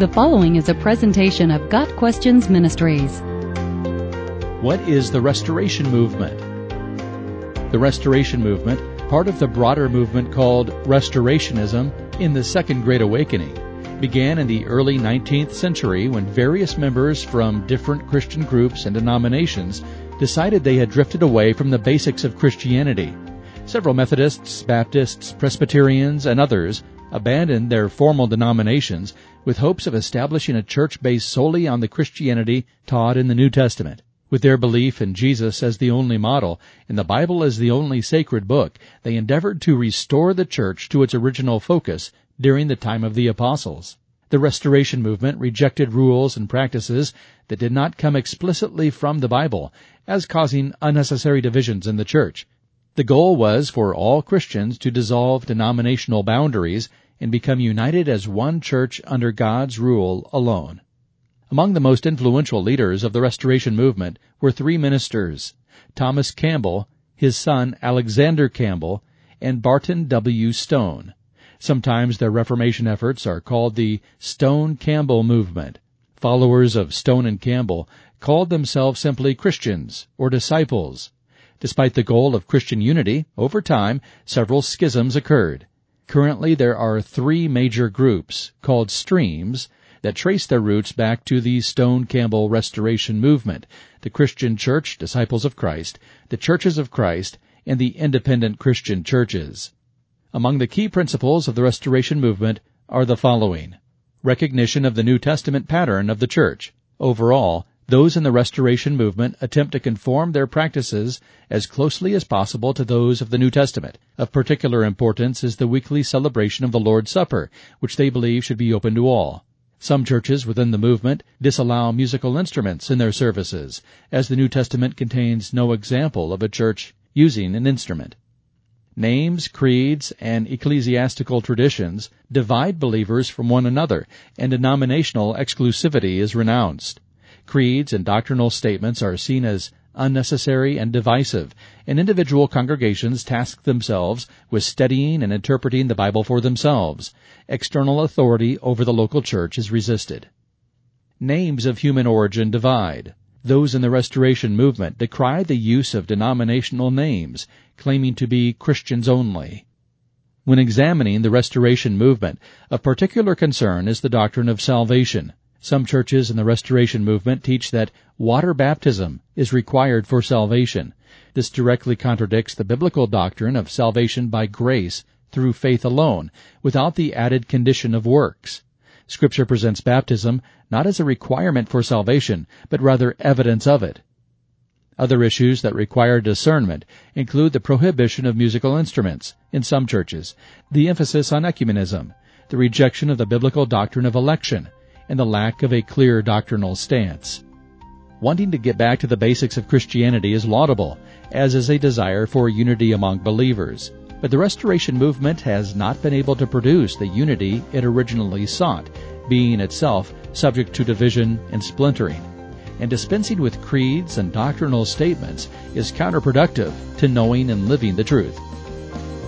The following is a presentation of Got Questions Ministries. What is the Restoration Movement? The Restoration Movement, part of the broader movement called Restorationism in the Second Great Awakening, began in the early 19th century when various members from different Christian groups and denominations decided they had drifted away from the basics of Christianity. Several Methodists, Baptists, Presbyterians, and others abandoned their formal denominations with hopes of establishing a church based solely on the Christianity taught in the New Testament. With their belief in Jesus as the only model and the Bible as the only sacred book, they endeavored to restore the church to its original focus during the time of the apostles. The Restoration movement rejected rules and practices that did not come explicitly from the Bible as causing unnecessary divisions in the church. The goal was for all Christians to dissolve denominational boundaries and become united as one church under God's rule alone. Among the most influential leaders of the Restoration movement were three ministers, Thomas Campbell, his son Alexander Campbell, and Barton W. Stone. Sometimes their Reformation efforts are called the Stone-Campbell movement. Followers of Stone and Campbell called themselves simply Christians or disciples. Despite the goal of Christian unity, over time, several schisms occurred. Currently, there are three major groups, called streams, that trace their roots back to the Stone Campbell Restoration Movement, the Christian Church, Disciples of Christ, the Churches of Christ, and the Independent Christian Churches. Among the key principles of the Restoration Movement are the following. Recognition of the New Testament pattern of the Church. Overall, those in the Restoration movement attempt to conform their practices as closely as possible to those of the New Testament. Of particular importance is the weekly celebration of the Lord's Supper, which they believe should be open to all. Some churches within the movement disallow musical instruments in their services, as the New Testament contains no example of a church using an instrument. Names, creeds, and ecclesiastical traditions divide believers from one another, and denominational exclusivity is renounced. Creeds and doctrinal statements are seen as unnecessary and divisive, and individual congregations task themselves with studying and interpreting the Bible for themselves. External authority over the local church is resisted. Names of human origin divide. Those in the Restoration movement decry the use of denominational names, claiming to be Christians only. When examining the Restoration movement, of particular concern is the doctrine of salvation. Some churches in the Restoration movement teach that water baptism is required for salvation. This directly contradicts the biblical doctrine of salvation by grace through faith alone, without the added condition of works. Scripture presents baptism not as a requirement for salvation, but rather evidence of it. Other issues that require discernment include the prohibition of musical instruments in some churches, the emphasis on ecumenism, the rejection of the biblical doctrine of election, and the lack of a clear doctrinal stance. Wanting to get back to the basics of Christianity is laudable, as is a desire for unity among believers. But the Restoration movement has not been able to produce the unity it originally sought, being itself subject to division and splintering. And dispensing with creeds and doctrinal statements is counterproductive to knowing and living the truth.